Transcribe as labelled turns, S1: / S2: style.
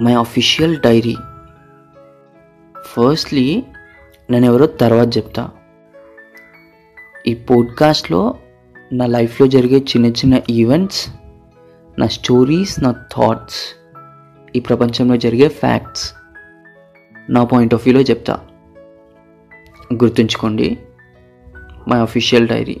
S1: My official dairy. Firstly నేను ఎవరో తర్వాత చెప్తా. ఈ పోడ్కాస్ట్లో నా లైఫ్లో జరిగే చిన్న చిన్న ఈవెంట్స్ నా స్టోరీస్ నా థాట్స్ ఈ ప్రపంచంలో జరిగే ఫ్యాక్ట్స్ నా పాయింట్ ఆఫ్ వ్యూలో చెప్తా. గుర్తుంచుకోండి మై అఫీషియల్ డైరీ.